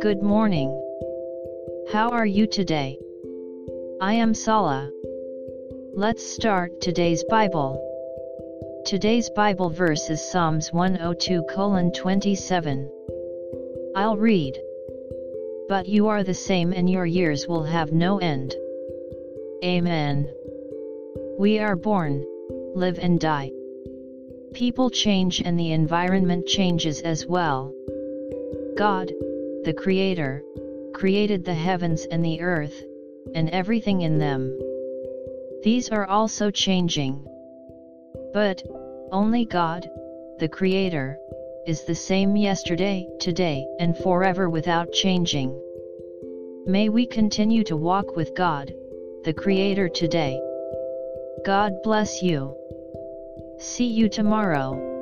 Good morning. How are you today? I am Sala. Let's start today's Bible. Today's Bible verse is Psalms 102 27. I'll read. But you are the same and your years will have no end. Amen. We are born, live and die. People change and the environment changes as well. God, the Creator, created the heavens and the earth, and everything in them. These are also changing. But, only God, the Creator, is the same yesterday, today, and forever without changing. May we continue to walk with God, the Creator today. God bless you. See you tomorrow.